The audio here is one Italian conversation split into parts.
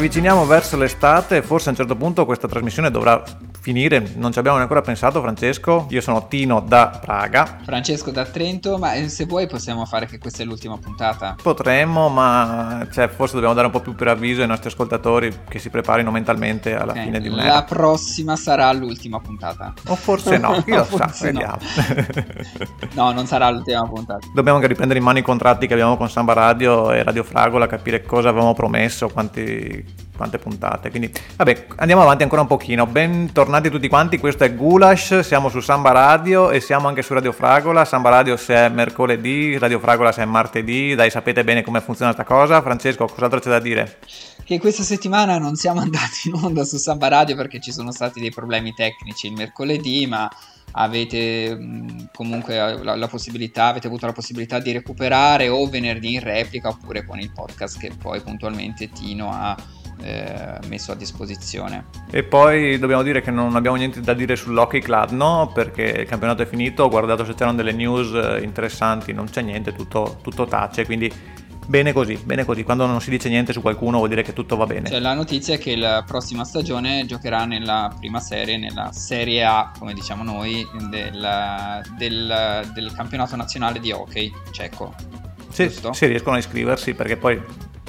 Avviciniamo verso l'estate e forse a un certo punto questa trasmissione dovrà finire, non ci abbiamo ancora pensato Francesco, io sono Tino da Praga. Francesco da Trento, ma eh, se vuoi possiamo fare che questa è l'ultima puntata. Potremmo, ma cioè, forse dobbiamo dare un po' più preavviso ai nostri ascoltatori che si preparino mentalmente alla Ok, fine di La un'era. prossima sarà l'ultima puntata. O forse no, chi lo sa, Forse no. vediamo. No, non sarà l'ultima puntata. Dobbiamo anche riprendere in mano i contratti che abbiamo con Samba Radio e Radio Fragola, capire cosa avevamo promesso, quanti- quante puntate. Quindi, vabbè, andiamo avanti ancora un pochino. Bentornati tutti quanti, questo è Gulash, siamo su Samba Radio e siamo anche su Radio Fragola. Samba Radio se è mercoledì, Radio Fragola se è martedì. Dai, sapete bene come funziona sta cosa. Francesco, cos'altro c'è da dire? Che questa settimana non siamo andati in onda su Samba Radio perché ci sono stati dei problemi tecnici il mercoledì, ma avete comunque la, la possibilità, avete avuto la possibilità di recuperare o venerdì in replica oppure con il podcast che poi puntualmente Tino ha eh, messo a disposizione. E poi dobbiamo dire che non abbiamo niente da dire sull'Hockey Club, no? Perché il campionato è finito, ho guardato se c'erano delle news eh, interessanti, non c'è niente, tutto, tutto tace, quindi bene così, bene così. Quando non si dice niente su qualcuno vuol dire che tutto va bene. Cioè, la notizia è che la prossima stagione giocherà nella prima serie, nella Serie A, come diciamo noi, del, del- del campionato nazionale di hockey ceco. giusto? se riescono a iscriversi, perché poi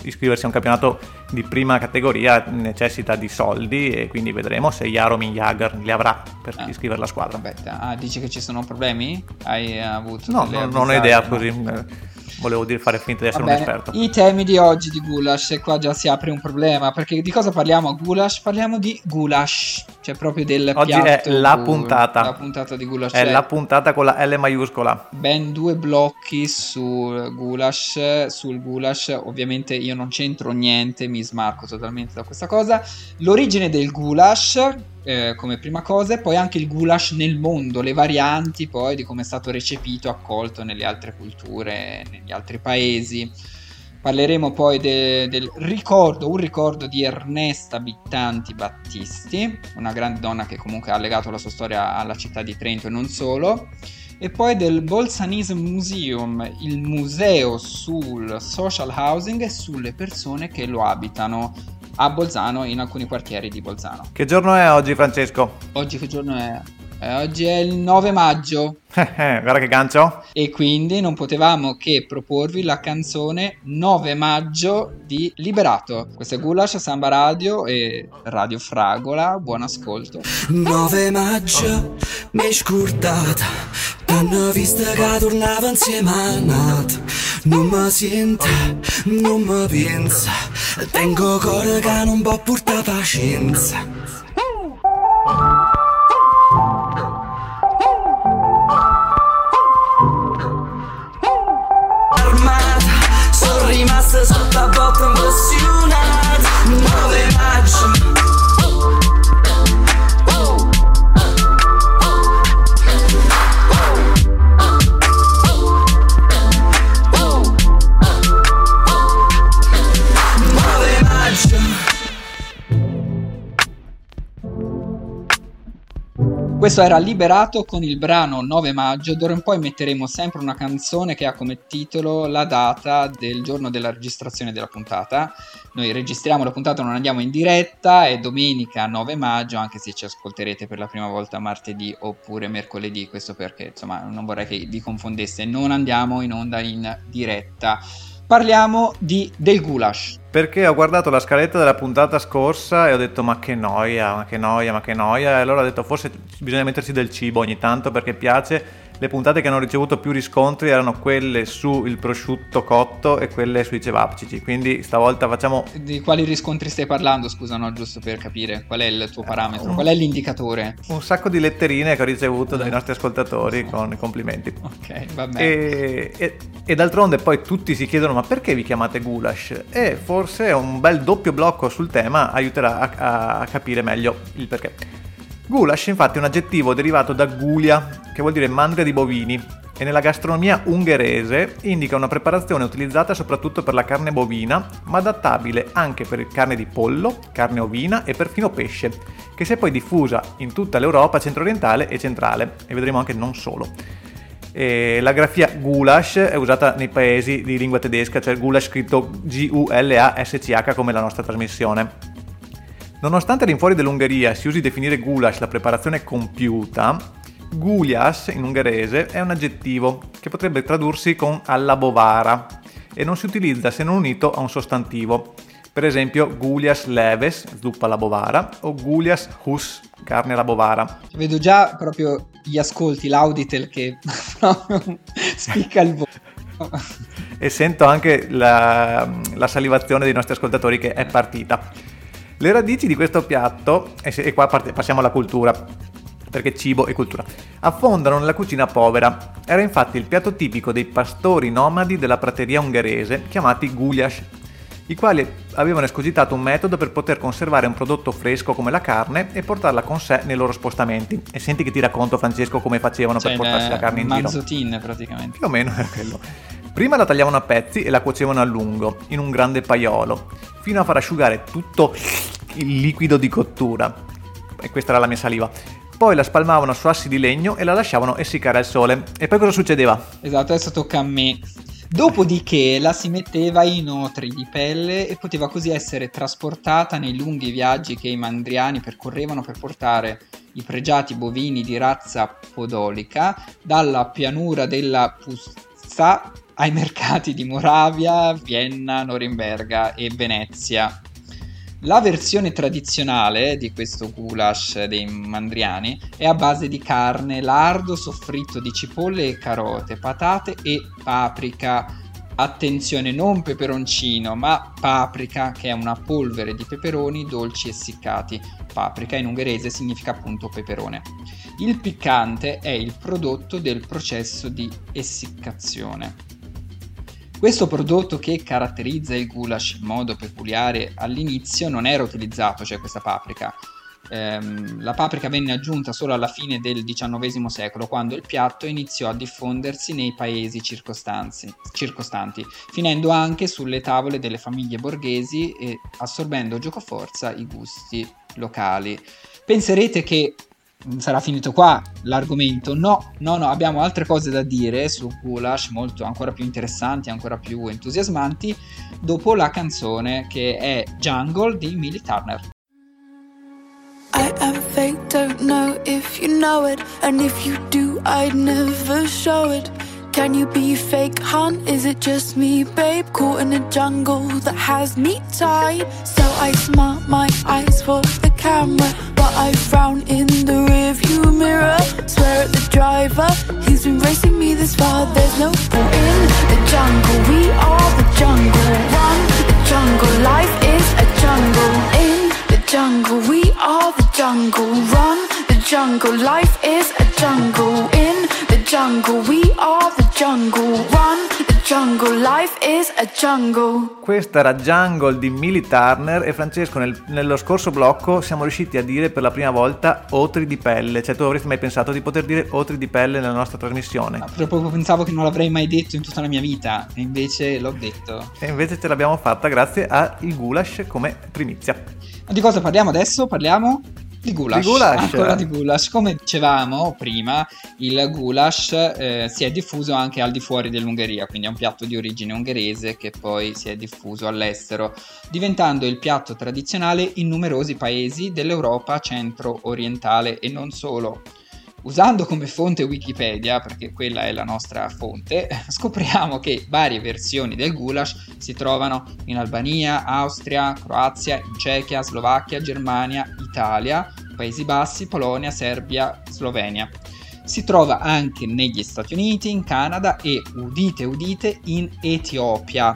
iscriversi a un campionato di prima categoria necessita di soldi e quindi vedremo se Jaromir Jagr li avrà per Ah. iscrivere la squadra. Aspetta, ah, dici che ci sono problemi? Hai avuto No, no, non ho idea No. così. Volevo dire fare finta di essere un bene, esperto. i temi di oggi di Gulash, e qua già si apre un problema, perché di cosa parliamo a Gulash? Parliamo di Gulash, cioè proprio del Oggi è piatto la gu- puntata. La puntata di Gulash. È cioè la puntata con la L maiuscola. ben due blocchi sul goulash, sul goulash ovviamente io non c'entro niente, mi smarco totalmente da questa cosa. L'origine del goulash eh, come prima cosa e poi anche il goulash nel mondo, le varianti poi di come è stato recepito, accolto nelle altre culture, negli altri paesi. Parleremo poi de- del ricordo, un ricordo di Ernesta Bittanti Battisti, una grande donna che comunque ha legato la sua storia alla città di Trento e non solo e poi del Bolsanese Museum, il museo sul social housing e sulle persone che lo abitano a Bolzano, in alcuni quartieri di Bolzano. Che giorno è oggi, Francesco? Oggi che giorno è? Eh, oggi è il 9 maggio Guarda che gancio. e quindi non potevamo che proporvi la canzone 9 maggio di Liberato. Questo è Gulash, Samba Radio e Radio Fragola. Buon ascolto. 9 maggio mi è scordata T'hanno visto che tornava insieme a Nat Non mi sente, non mi pensa Tengo cuore che non può portare pazienza. Armata, sono rimasta sotto a botta impressionata 9 maggio Questo era Liberato con il brano 9 maggio, d'ora in poi metteremo sempre una canzone che ha come titolo la data del giorno della registrazione della puntata. Noi registriamo la puntata, non andiamo in diretta, è domenica 9 maggio, anche se ci ascolterete per la prima volta martedì oppure mercoledì, questo perché insomma non vorrei che vi confondeste, non andiamo in onda in diretta. Parliamo di, del goulash. Perché ho guardato la scaletta della puntata scorsa e ho detto ma che noia, ma che noia, ma che noia. E allora ho detto forse bisogna mettersi del cibo ogni tanto perché piace. Le puntate che hanno ricevuto più riscontri erano quelle sul prosciutto cotto e quelle sui cevapcici, quindi stavolta facciamo... Di quali riscontri stai parlando, scusa, no? giusto per capire qual è il tuo parametro, qual è l'indicatore? Un sacco di letterine che ho ricevuto dai nostri ascoltatori con i complimenti. Ok, va bene. E, e, e d'altronde poi tutti si chiedono ma perché vi chiamate goulash? E forse un bel doppio blocco sul tema aiuterà a, a capire meglio il perché. Gulash infatti è un aggettivo derivato da gulia, che vuol dire mandria di bovini, e nella gastronomia ungherese indica una preparazione utilizzata soprattutto per la carne bovina, ma adattabile anche per carne di pollo, carne ovina e perfino pesce, che si è poi diffusa in tutta l'Europa centro-orientale e centrale, e vedremo anche non solo. E la grafia Gulash è usata nei paesi di lingua tedesca, cioè Gulash scritto G-U-L-A-S-C-H come la nostra trasmissione. Nonostante all'infuori dell'Ungheria si usi definire goulash la preparazione compiuta, gulias in ungherese è un aggettivo che potrebbe tradursi con alla bovara e non si utilizza se non unito a un sostantivo. Per esempio gulias leves, zuppa alla bovara, o gulias hus, carne alla bovara. Vedo già proprio gli ascolti, l'auditel che spicca il volo. e sento anche la, la salivazione dei nostri ascoltatori che è partita. Le radici di questo piatto, e, qua passiamo alla cultura, perché cibo e cultura, affondano nella cucina povera. Era infatti il piatto tipico dei pastori nomadi della prateria ungherese, chiamati gulyas, i quali avevano escogitato un metodo per poter conservare un prodotto fresco come la carne e portarla con sé nei loro spostamenti. E senti che ti racconto, Francesco, come facevano cioè, per portarsi la carne in giro. Mazzotin, praticamente. Più o meno era quello. Prima la tagliavano a pezzi e la cuocevano a lungo, in un grande paiolo, fino a far asciugare tutto il liquido di cottura. E questa era la mia saliva. Poi la spalmavano su assi di legno e la lasciavano essiccare al sole. E poi cosa succedeva? Esatto, adesso tocca a me. Dopodiché la si metteva in otri di pelle e poteva così essere trasportata nei lunghi viaggi che i mandriani percorrevano per portare i pregiati bovini di razza podolica dalla pianura della Puzza ai mercati di Moravia, Vienna, Norimberga e Venezia. La versione tradizionale di questo goulash dei mandriani è a base di carne, lardo soffritto di cipolle e carote, patate e paprika. Attenzione, non peperoncino, ma paprika, che è una polvere di peperoni dolci essiccati. Paprika in ungherese significa appunto peperone. Il piccante è il prodotto del processo di essiccazione. Questo prodotto che caratterizza il goulash in modo peculiare all'inizio non era utilizzato, cioè questa paprika. Ehm, la paprika venne aggiunta solo alla fine del XIX secolo, quando il piatto iniziò a diffondersi nei paesi circostanti, finendo anche sulle tavole delle famiglie borghesi e assorbendo giocoforza i gusti locali. Penserete che sarà finito qua l'argomento. No, no, no, abbiamo altre cose da dire su Gulash, molto ancora più interessanti, ancora più entusiasmanti, dopo la canzone che è Jungle di Millie Turner. I am fake, don't know if you know it, and if you do, I'd never show it. Can you be fake, hun? Is it just me, babe? Caught in a jungle that has me tied. So I smart my eyes for the camera, but I frown in the rearview mirror. Swear at the driver, he's been racing me this far. There's no point in the jungle. We are the jungle. Run the jungle. Life is a jungle. In the jungle, we are the jungle. Run the jungle. Life is a jungle. In the jungle, we are the jungle. Run the jungle. Life is a jungle. Questa era Jungle di Millie Turner e Francesco nel, nello scorso blocco siamo riusciti a dire per la prima volta otri di pelle. Cioè tu avresti mai pensato di poter dire otri di pelle nella nostra trasmissione? No, proprio pensavo che non l'avrei mai detto in tutta la mia vita e invece l'ho detto. E invece ce l'abbiamo fatta grazie al goulash come primizia. Ma di cosa parliamo adesso? Parliamo di goulash. Di goulash. Ancora di goulash. Come dicevamo prima, il goulash eh, si è diffuso anche al di fuori dell'Ungheria, quindi è un piatto di origine ungherese che poi si è diffuso all'estero, diventando il piatto tradizionale in numerosi paesi dell'Europa centro-orientale e non solo. Usando come fonte Wikipedia, perché quella è la nostra fonte, scopriamo che varie versioni del goulash si trovano in Albania, Austria, Croazia, in Cechia, Slovacchia, Germania, Italia, Paesi Bassi, Polonia, Serbia, Slovenia. Si trova anche negli Stati Uniti, in Canada e, udite udite, in Etiopia.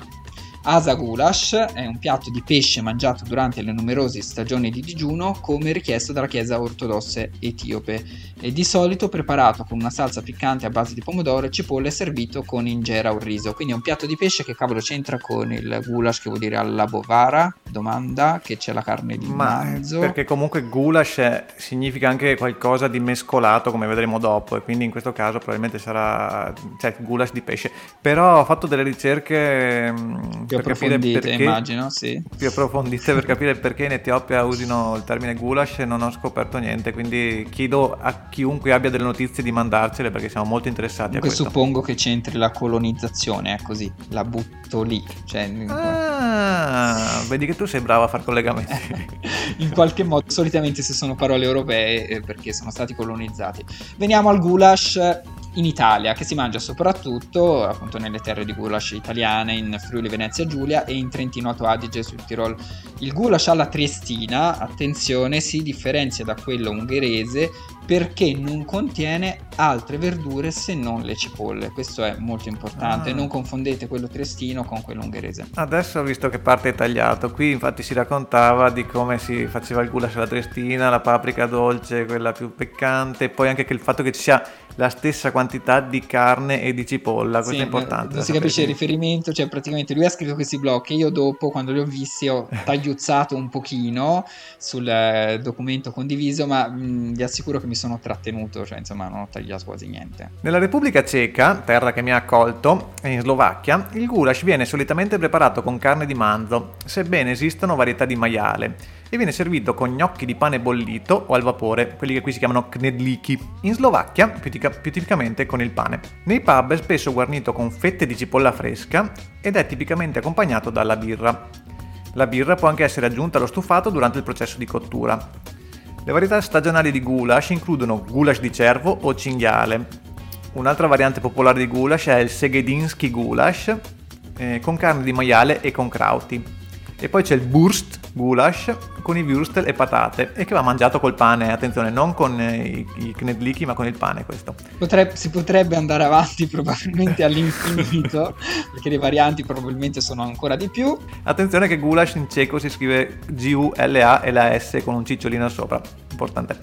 Asa Gulash è un piatto di pesce mangiato durante le numerose stagioni di digiuno come richiesto dalla chiesa ortodossa etiope e di solito preparato con una salsa piccante a base di pomodoro e cipolle servito con injera o riso. Quindi è un piatto di pesce che cavolo c'entra con il goulash che vuol dire alla bovara? Domanda che c'è la carne di Ma manzo. perché comunque goulash è- significa anche qualcosa di mescolato come vedremo dopo e quindi in questo caso probabilmente sarà cioè goulash di pesce. Però ho fatto delle ricerche mh, più approfondite, perché immagino, sì. più approfondite per capire perché in Etiopia usino il termine goulash e non ho scoperto niente, quindi chiedo a chiunque abbia delle notizie di mandarcele perché siamo molto interessati Comunque a questo. suppongo che c'entri la colonizzazione, è così, la butto lì, cioè Ah, vedi che tu sei bravo a fare collegamenti. in qualche modo, solitamente se sono parole europee eh, perché sono stati colonizzati. Veniamo al goulash in Italia, che si mangia soprattutto appunto nelle terre di goulash italiane, in Friuli Venezia Giulia e in Trentino Alto Adige sul Tirol. Il goulash alla triestina, attenzione, si differenzia da quello ungherese perché non contiene altre verdure se non le cipolle. Questo è molto importante, Ah. non confondete quello triestino con quello ungherese. Adesso ho visto che parte è tagliato, qui infatti si raccontava di come si faceva il goulash alla triestina, la paprika dolce, quella più piccante, e poi anche che il fatto che ci sia la stessa quantità di carne e di cipolla, questo Sì, è importante. Non si capisce il riferimento, cioè praticamente lui ha scritto questi blocchi, io dopo quando li ho visti ho tagliuzzato un pochino sul eh, documento condiviso, ma mh, vi assicuro che mi sono trattenuto, cioè insomma non ho tagliato quasi niente. Nella Repubblica Ceca, terra che mi ha accolto, e in Slovacchia, il goulash viene solitamente preparato con carne di manzo, sebbene esistano varietà di maiale, e viene servito con gnocchi di pane bollito o al vapore, quelli che qui si chiamano knedliki. In Slovacchia, più, tica- più tipicamente con il pane. Nei pub è spesso guarnito con fette di cipolla fresca ed è tipicamente accompagnato dalla birra. La birra può anche essere aggiunta allo stufato durante il processo di cottura. Le varietà stagionali di goulash includono goulash di cervo o cinghiale. Un'altra variante popolare di goulash è il segedinsky goulash, eh, con carne di maiale e con krauti. E poi c'è il burst goulash con i würstel e patate e che va mangiato col pane, attenzione, non con eh, i, i knedliki ma con il pane questo. Potrebbe- si potrebbe andare avanti probabilmente all'infinito, perché le varianti probabilmente sono ancora di più. Attenzione che goulash in ceco si scrive G-U-L-A e la S con un cicciolino sopra, importante.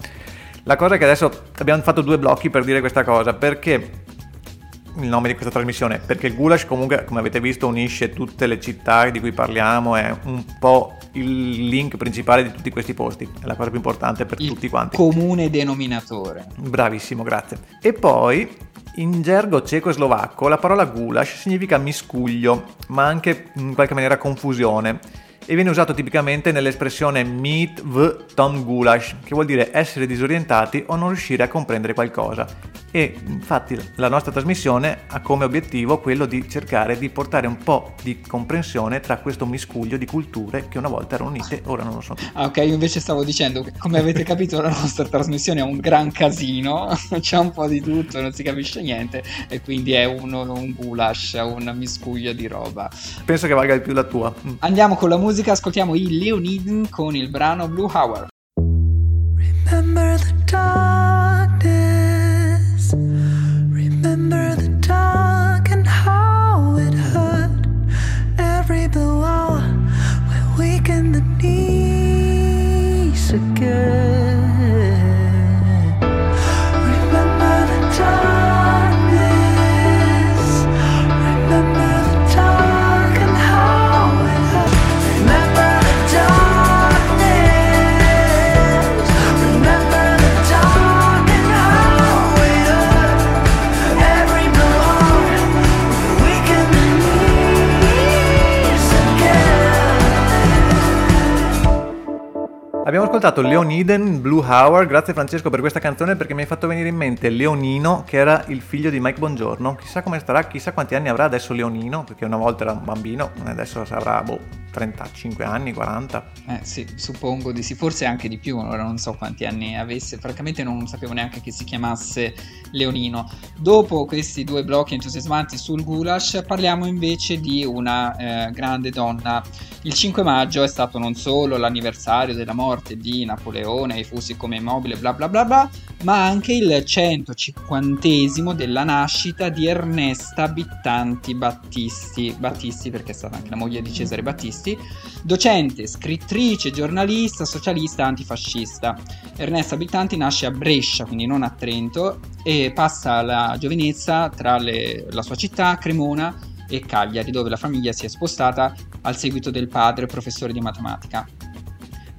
La cosa è che adesso abbiamo fatto due blocchi per dire questa cosa, perché il nome di questa trasmissione? Perché il goulash comunque, come avete visto, unisce tutte le città di cui parliamo, è un po' il link principale di tutti questi posti, è la cosa più importante per Il tutti quanti. comune denominatore. Bravissimo, grazie. E poi, in gergo ceco e slovacco, la parola goulash significa miscuglio, ma anche in qualche maniera confusione. E viene usato tipicamente nell'espressione meet v tom goulash, che vuol dire essere disorientati o non riuscire a comprendere qualcosa. E infatti la nostra trasmissione ha come obiettivo quello di cercare di portare un po' di comprensione tra questo miscuglio di culture che una volta erano unite, ora non lo sono più. Ah, ok, io invece stavo dicendo che, come avete capito, la nostra trasmissione è un gran casino, c'è un po' di tutto, non si capisce niente, e quindi è uno, un goulash, un miscuglio di roba. Penso che valga di più la tua. Mm. Andiamo con la musica, ascoltiamo i Leoniden con il brano Blue Hour. Remember the darkness. Abbiamo ascoltato Leoniden, Blue Hour, grazie Francesco per questa canzone perché mi hai fatto venire in mente Leonino che era il figlio di Mike Bongiorno, chissà come starà, chissà quanti anni avrà adesso Leonino, perché una volta era un bambino, adesso avrà boh, 35 anni, 40. Eh sì, suppongo di sì, forse anche di più, ora non so quanti anni avesse, francamente non sapevo neanche che si chiamasse Leonino. Dopo questi due blocchi entusiasmanti sul goulash parliamo invece di una eh, grande donna. Il 5 maggio è stato non solo l'anniversario della morte di Napoleone, i fusi come immobile, bla bla bla bla, ma anche il 150 della nascita di Ernesta Bittanti Battisti, Battisti perché è stata anche la moglie di Cesare Battisti, docente, scrittrice, giornalista, socialista, antifascista. Ernesta Bittanti nasce a Brescia, quindi non a Trento, e passa la giovinezza tra le- la sua città, Cremona, e Cagliari, dove la famiglia si è spostata al seguito del padre, professore di matematica.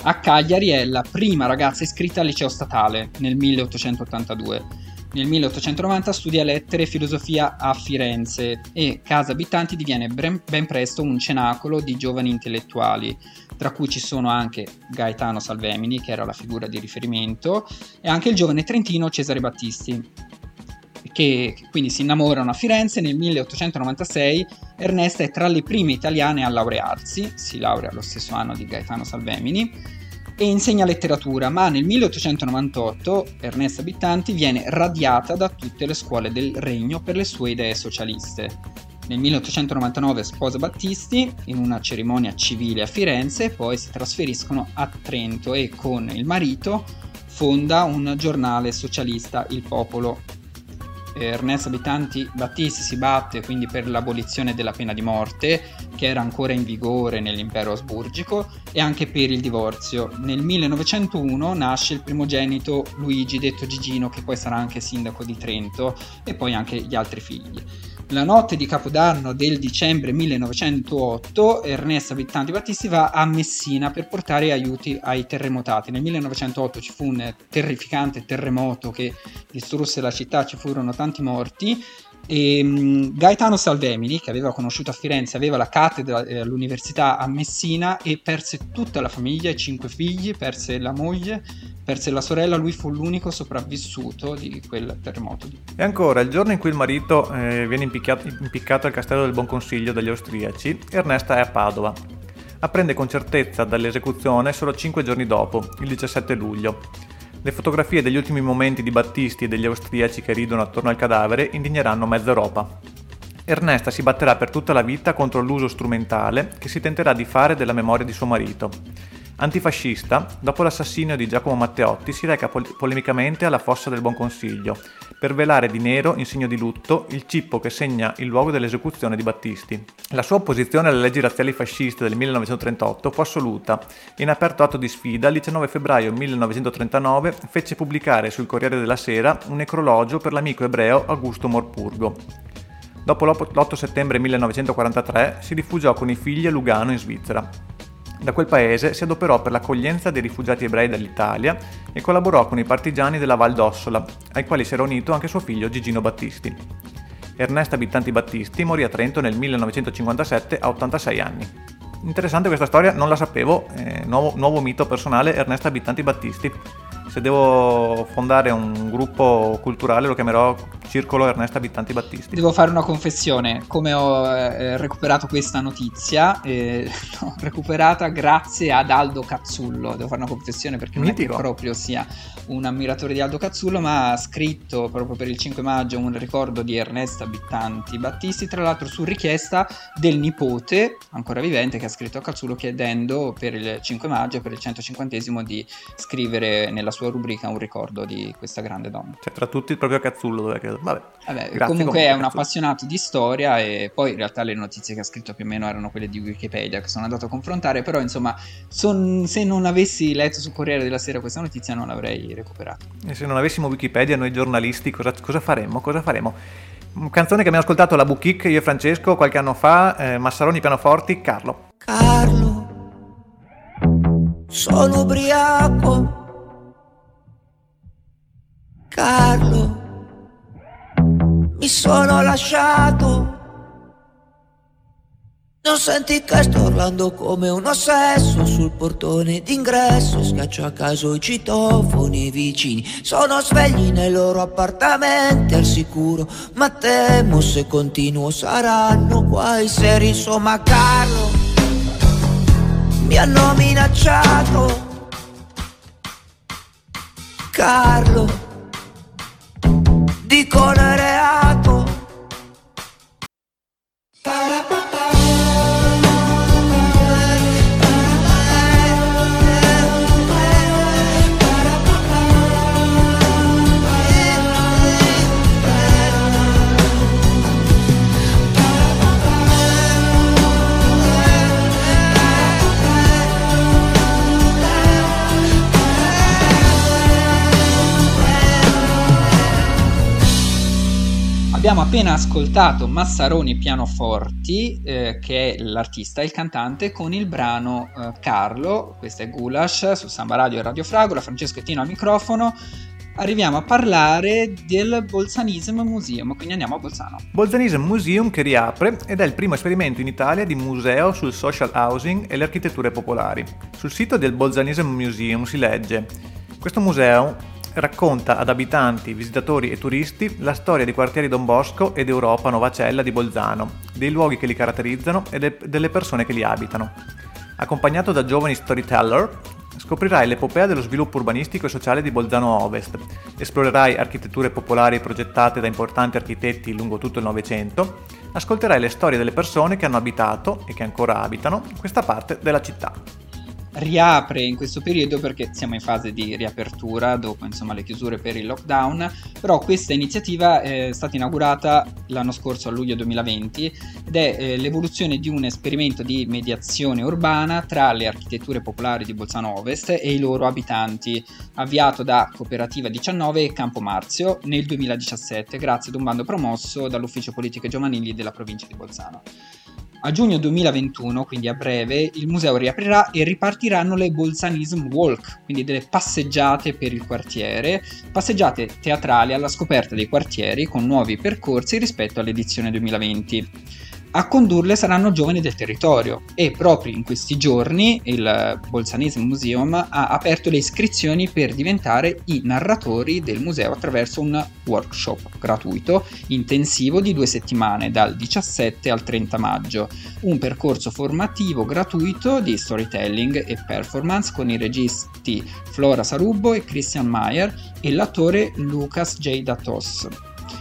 A Cagliari è la prima ragazza iscritta al liceo statale nel 1882. Nel 1890 studia lettere e filosofia a Firenze e Casa Abitanti diviene ben, presto un cenacolo di giovani intellettuali, tra cui ci sono anche Gaetano Salvemini, che era la figura di riferimento, e anche il giovane trentino Cesare Battisti, che quindi si innamorano a Firenze nel 1896. Ernesta è tra le prime italiane a laurearsi, si laurea lo stesso anno di Gaetano Salvemini e insegna letteratura, ma nel 1898 Ernesta Bittanti viene radiata da tutte le scuole del regno per le sue idee socialiste. Nel 1899 sposa Battisti in una cerimonia civile a Firenze e poi si trasferiscono a Trento e con il marito fonda un giornale socialista, Il Popolo. Ernesto Abitanti Battisti si batte quindi per l'abolizione della pena di morte, che era ancora in vigore nell'impero asburgico, e anche per il divorzio. Nel 1901 nasce il primogenito Luigi, detto Gigino, che poi sarà anche sindaco di Trento, e poi anche gli altri figli. La notte di Capodanno del dicembre 1908 Ernesta Abitanti Battisti va a Messina per portare aiuti ai terremotati. Nel 1908 ci fu un terrificante terremoto che distrusse la città, ci furono tanti morti e mh, Gaetano Salvemini, che aveva conosciuto a Firenze, aveva la cattedra eh, all'università a Messina e perse tutta la famiglia, i cinque figli, perse la moglie, perse la sorella, lui fu l'unico sopravvissuto di quel terremoto. E ancora, il giorno in cui il marito eh, viene impiccato, al castello del Buon Consiglio dagli austriaci, Ernesta è a Padova. Apprende con certezza dall'esecuzione solo 5 giorni dopo, il 17 luglio. Le fotografie degli ultimi momenti di Battisti e degli austriaci che ridono attorno al cadavere indigneranno mezza Europa. Ernesta si batterà per tutta la vita contro l'uso strumentale che si tenterà di fare della memoria di suo marito. Antifascista, dopo l'assassinio di Giacomo Matteotti si reca pol- polemicamente alla fossa del Buon Consiglio per velare di nero, in segno di lutto, il cippo che segna il luogo dell'esecuzione di Battisti. La sua opposizione alle leggi razziali fasciste del 1938 fu assoluta e in aperto atto di sfida il 19 febbraio 1939 fece pubblicare sul Corriere della Sera un necrologio per l'amico ebreo Augusto Morpurgo. Dopo l'8 settembre 1943 si rifugiò con i figli a Lugano in Svizzera. Da quel paese si adoperò per l'accoglienza dei rifugiati ebrei dall'Italia e collaborò con i partigiani della Val d'Ossola, ai quali si era unito anche suo figlio Gigino Battisti. Ernesta Abitanti Battisti morì a Trento nel 1957 a 86 anni. Interessante questa storia, non la sapevo, eh, nuovo, nuovo mito personale Ernesta Abitanti Battisti. Se devo fondare un gruppo culturale lo chiamerò Circolo Ernesta Abitanti Battisti. Devo fare una confessione, come ho eh, recuperato questa notizia, eh, l'ho recuperata grazie ad Aldo Cazzullo, devo fare una confessione perché non è Mitico. che proprio sia un ammiratore di Aldo Cazzullo, ma ha scritto proprio per il 5 maggio un ricordo di Ernesta Abitanti Battisti, tra l'altro su richiesta del nipote, ancora vivente, che ha scritto a Cazzullo chiedendo per il 5 maggio, per il 150 di scrivere nella sua rubrica un ricordo di questa grande donna. Cioè, tra tutti proprio Cazzullo dove credo. Vabbè. Vabbè, comunque comunque, è un appassionato di storia e poi in realtà le notizie che ha scritto più o meno erano quelle di Wikipedia che sono andato a confrontare, però insomma son- se non avessi letto sul Corriere della Sera questa notizia non l'avrei recuperata. E se non avessimo Wikipedia, noi giornalisti, cosa, cosa faremmo? Cosa faremmo? Canzone che abbiamo ascoltato alla Bouquic, io e Francesco, qualche anno fa, eh, Massaroni pianoforti, Carlo. Carlo, sono ubriaco. Carlo, mi sono lasciato. Non senti che sto urlando come un ossesso sul portone d'ingresso Schiaccio a caso i citofoni vicini Sono svegli nei loro appartamenti al sicuro Ma temo se continuo saranno guai seri Insomma Carlo mi hanno minacciato. Carlo, dicono reato. Abbiamo appena ascoltato Massaroni Pianoforti, eh, che è l'artista e il cantante, con il brano eh, Carlo, questo è Gulash, su Samba Radio e Radio Fragola, Francesco Ettino al microfono. Arriviamo a parlare del Bolzanism Museum, quindi andiamo a Bolzano. Bolzanism Museum che riapre ed è il primo esperimento in Italia di museo sul social housing e le architetture popolari. Sul sito del Bolzanism Museum si legge questo museo racconta ad abitanti, visitatori e turisti la storia dei quartieri Don Bosco ed Europa Novacella di Bolzano, dei luoghi che li caratterizzano e de- delle persone che li abitano. Accompagnato da giovani storyteller, scoprirai l'epopea dello sviluppo urbanistico e sociale di Bolzano Ovest, esplorerai architetture popolari progettate da importanti architetti lungo tutto il Novecento, ascolterai le storie delle persone che hanno abitato e che ancora abitano questa parte della città riapre in questo periodo perché siamo in fase di riapertura dopo insomma, le chiusure per il lockdown, però questa iniziativa è stata inaugurata l'anno scorso a luglio 2020 ed è eh, l'evoluzione di un esperimento di mediazione urbana tra le architetture popolari di Bolzano Ovest e i loro abitanti, avviato da Cooperativa 19 e Campo Marzio nel 2017 grazie ad un bando promosso dall'Ufficio Politiche Giovanili della provincia di Bolzano. A giugno 2021, quindi a breve, il museo riaprirà e ripartiranno le Bolzanism Walk, quindi delle passeggiate per il quartiere, passeggiate teatrali alla scoperta dei quartieri con nuovi percorsi rispetto all'edizione 2020. A condurle saranno giovani del territorio e proprio in questi giorni il Bolzanism Museum ha aperto le iscrizioni per diventare i narratori del museo attraverso un workshop gratuito intensivo di due settimane dal 17 al 30 maggio, un percorso formativo gratuito di storytelling e performance con i registi Flora Sarubbo e Christian Mayer e l'attore Lucas J. Datos.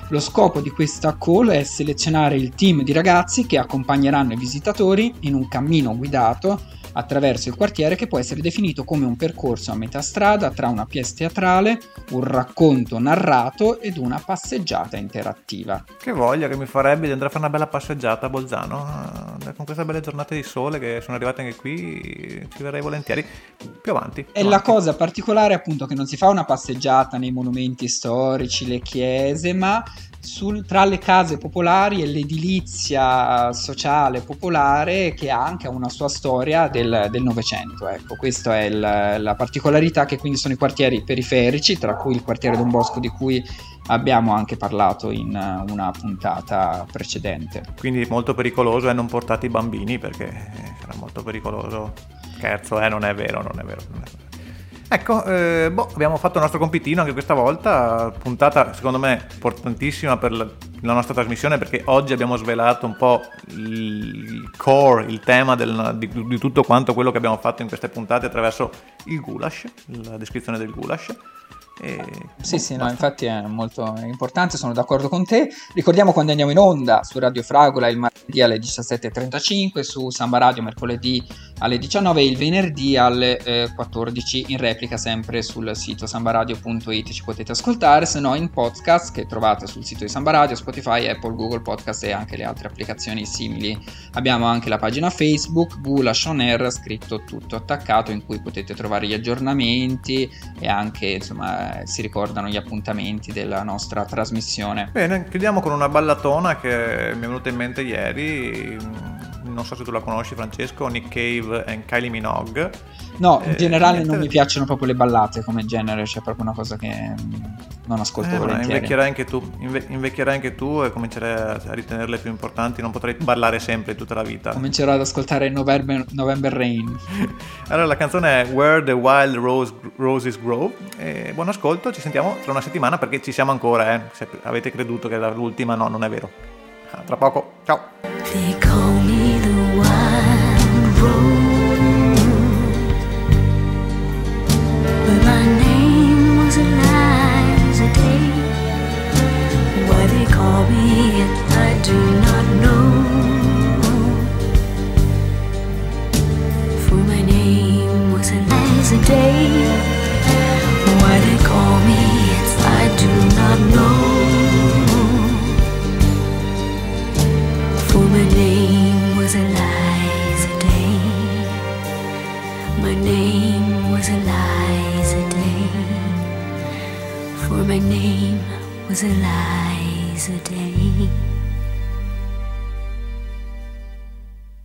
Lo scopo di questa call è selezionare il team di ragazzi che accompagneranno i visitatori in un cammino guidato attraverso il quartiere che può essere definito come un percorso a metà strada tra una pièce teatrale, un racconto narrato ed una passeggiata interattiva. Che voglia che mi farebbe di andare a fare una bella passeggiata a Bolzano. Eh, Con queste belle giornate di sole che sono arrivate anche qui, ci verrei volentieri. Più avanti. più E la cosa particolare appunto che non si fa una passeggiata nei monumenti storici, le chiese, ma sul- tra le case popolari e l'edilizia sociale popolare che ha anche una sua storia del Novecento. Ecco, questa è il- la particolarità che quindi sono i quartieri periferici, tra cui il quartiere Don Bosco di cui abbiamo anche parlato in una puntata precedente. Quindi molto pericoloso è non portate i bambini perché eh, sarà molto pericoloso. Scherzo, eh, non è vero, non è vero. Non è vero. Ecco, eh, boh, abbiamo fatto il nostro compitino anche questa volta, puntata secondo me importantissima per la, nostra trasmissione perché oggi abbiamo svelato un po' il core, il tema del- di, di tutto quanto quello che abbiamo fatto in queste puntate attraverso il goulash, la descrizione del goulash. E, Sì, boh, sì, no, infatti è molto importante, sono d'accordo con te. Ricordiamo quando andiamo in onda su Radio Fragola il martedì alle 17.35, su Samba Radio mercoledì alle 19 e il venerdì alle eh, 14 in replica sempre sul sito sambaradio.it ci potete ascoltare, se no in podcast che trovate sul sito di Samba Radio, Spotify, Apple, Google Podcast e anche le altre applicazioni simili. Abbiamo anche la pagina Facebook, Gulash On Air, scritto tutto attaccato in cui potete trovare gli aggiornamenti e anche insomma eh, si ricordano gli appuntamenti della nostra trasmissione. Bene, chiudiamo con una ballatona che mi è venuta in mente ieri. Non so se tu la conosci, Francesco, Nick Cave e Kylie Minogue. No, in Eh, generale niente non mi piacciono proprio le ballate come genere, c'è proprio una cosa che mm, non ascolto Eh, volentieri. invecchierai anche tu, inve- invecchierai anche tu e comincerai a, a ritenerle più importanti. Non potrai ballare sempre tutta la vita. Comincerò ad ascoltare November, November Rain. Allora, la canzone è Where the Wild Rose- Roses Grow. E buon ascolto, ci sentiamo tra una settimana perché ci siamo ancora. Eh. Se avete creduto che era l'ultima, no, non è vero. Ah, Tra poco, ciao. alive.